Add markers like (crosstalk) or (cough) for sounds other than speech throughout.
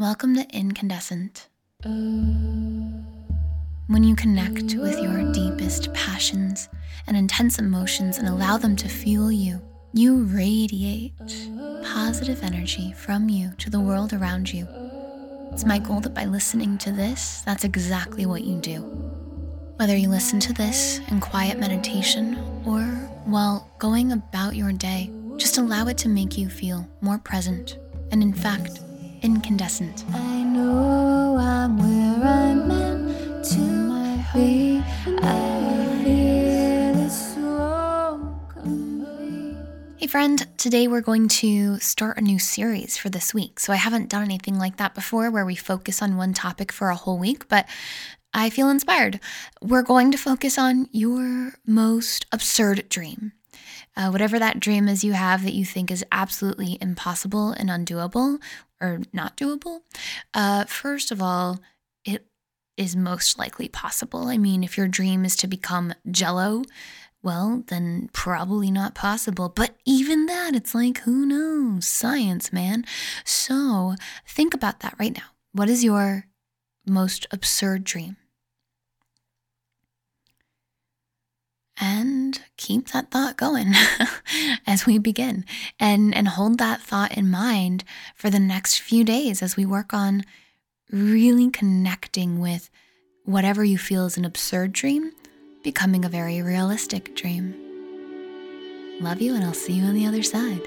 Welcome to Incandescent. Uh. When you connect with your deepest passions and intense emotions and allow them to fuel you, you radiate positive energy from you to the world around you. It's my goal that by listening to this, that's exactly what you do. Whether you listen to this in quiet meditation or while going about your day, just allow it to make you feel more present and, in fact, incandescent. I know I'm where I'm meant to be. I feel so complete. Hey, friend, today we're going to start a new series for this week. So, I haven't done anything like that before where we focus on one topic for a whole week, but I feel inspired. We're going to focus on your most absurd dream. Uh, whatever that dream is you have that you think is absolutely impossible and undoable or not doable, uh, first of all, it is most likely possible. I mean, if your dream is to become jello, well, then probably not possible. But even that, it's like, who knows? Science, man. So think about that right now. What is your most absurd dream? And keep that thought going (laughs) as we begin and, and hold that thought in mind for the next few days as we work on really connecting with whatever you feel is an absurd dream becoming a very realistic dream. Love you, and I'll see you on the other side.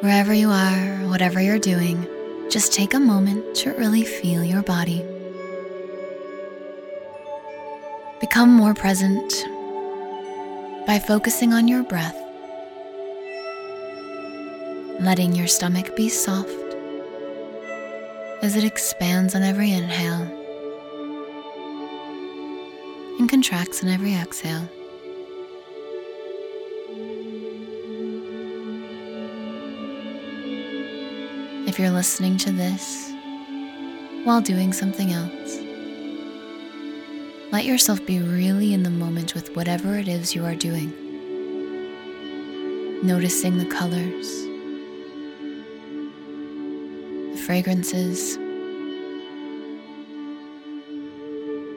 Wherever you are, whatever you're doing, just take a moment to really feel your body. Become more present by focusing on your breath, letting your stomach be soft as it expands on every inhale and contracts on every exhale. If you're listening to this while doing something else, let yourself be really in the moment with whatever it is you are doing. Noticing the colors, the fragrances,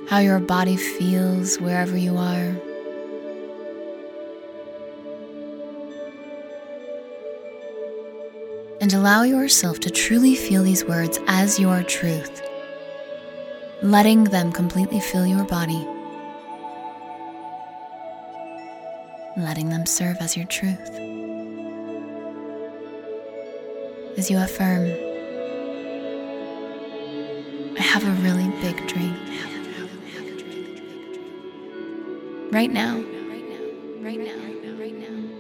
how your body feels wherever you are. And allow yourself to truly feel these words as your truth, letting them completely fill your body, letting them serve as your truth. As you affirm, I have a really big dream. Right now,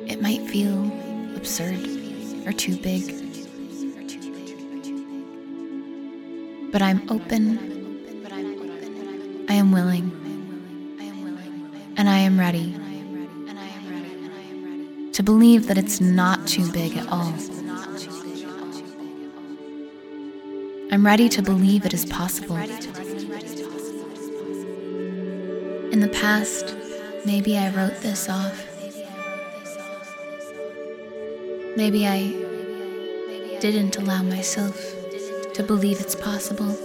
it might feel absurd or too big. But I'm open. I am willing. And I am ready to believe that it's not too big at all. I'm ready to believe it is possible. In the past, maybe I wrote this off. Maybe I didn't allow myself to believe it's possible.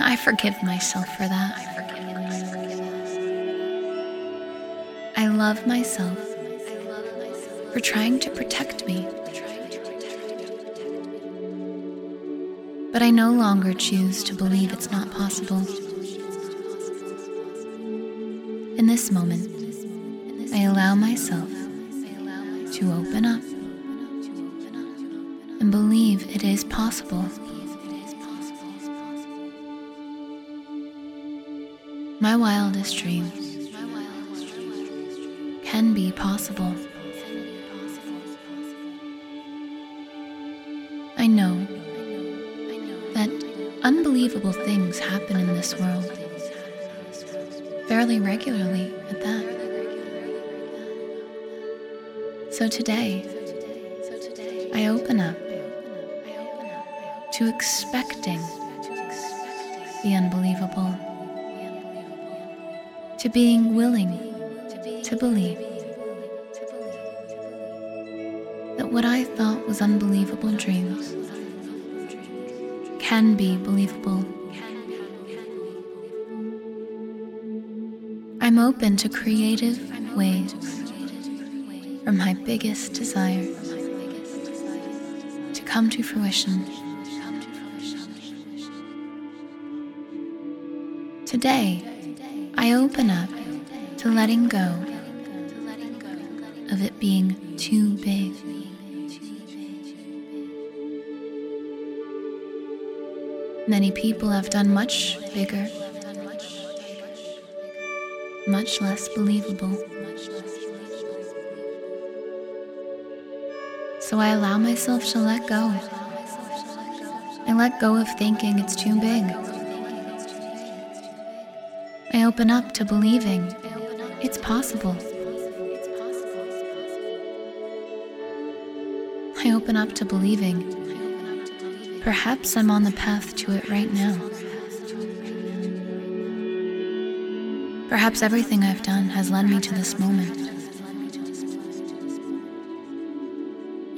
I forgive myself for that. I love myself for trying to protect me. But I no longer choose to believe it's not possible. In this moment, I allow myself to open up believe it is possible. My wildest dreams can be possible. I know that unbelievable things happen in this world, fairly regularly at that. So today, I open up to expecting the unbelievable, to being willing to believe that what I thought was unbelievable dreams can be believable. I'm open to creative ways from my biggest desires to come to fruition. Today, I open up to letting go of it being too big. Many people have done much bigger, much less believable. So I allow myself to let go. I let go of thinking it's too big. I open up to believing it's possible. I open up to believing perhaps I'm on the path to it right now. Perhaps everything I've done has led me to this moment.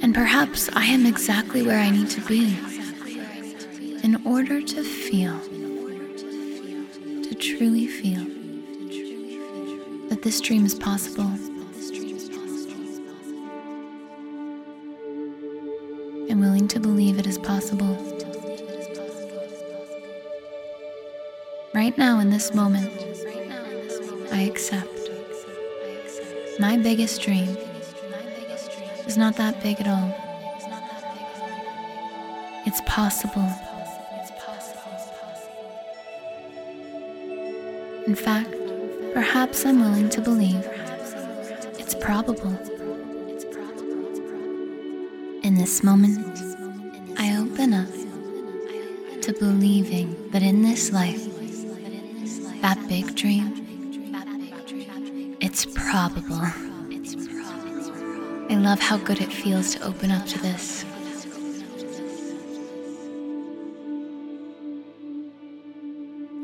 And perhaps I am exactly where I need to be in order to feel, truly feel that this dream is possible. I'm willing to believe it is possible. Right now, in this moment, I accept my biggest dream is not that big at all. It's possible. In fact, perhaps I'm willing to believe it's probable. In this moment, I open up to believing that in this life, that big dream, it's probable. I love how good it feels to open up to this.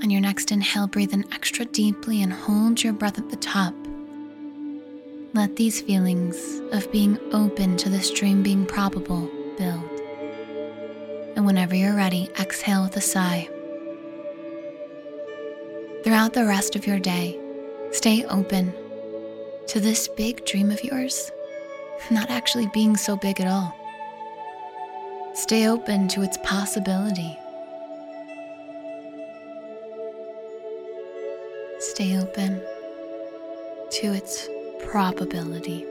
On your next inhale, breathe in extra deeply and hold your breath at the top. Let these feelings of being open to this dream being probable build. And whenever you're ready, exhale with a sigh. Throughout the rest of your day, stay open to this big dream of yours not actually being so big at all. Stay open to its possibility. To its probability.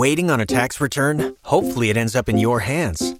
Waiting on a tax return? Hopefully, it ends up in your hands.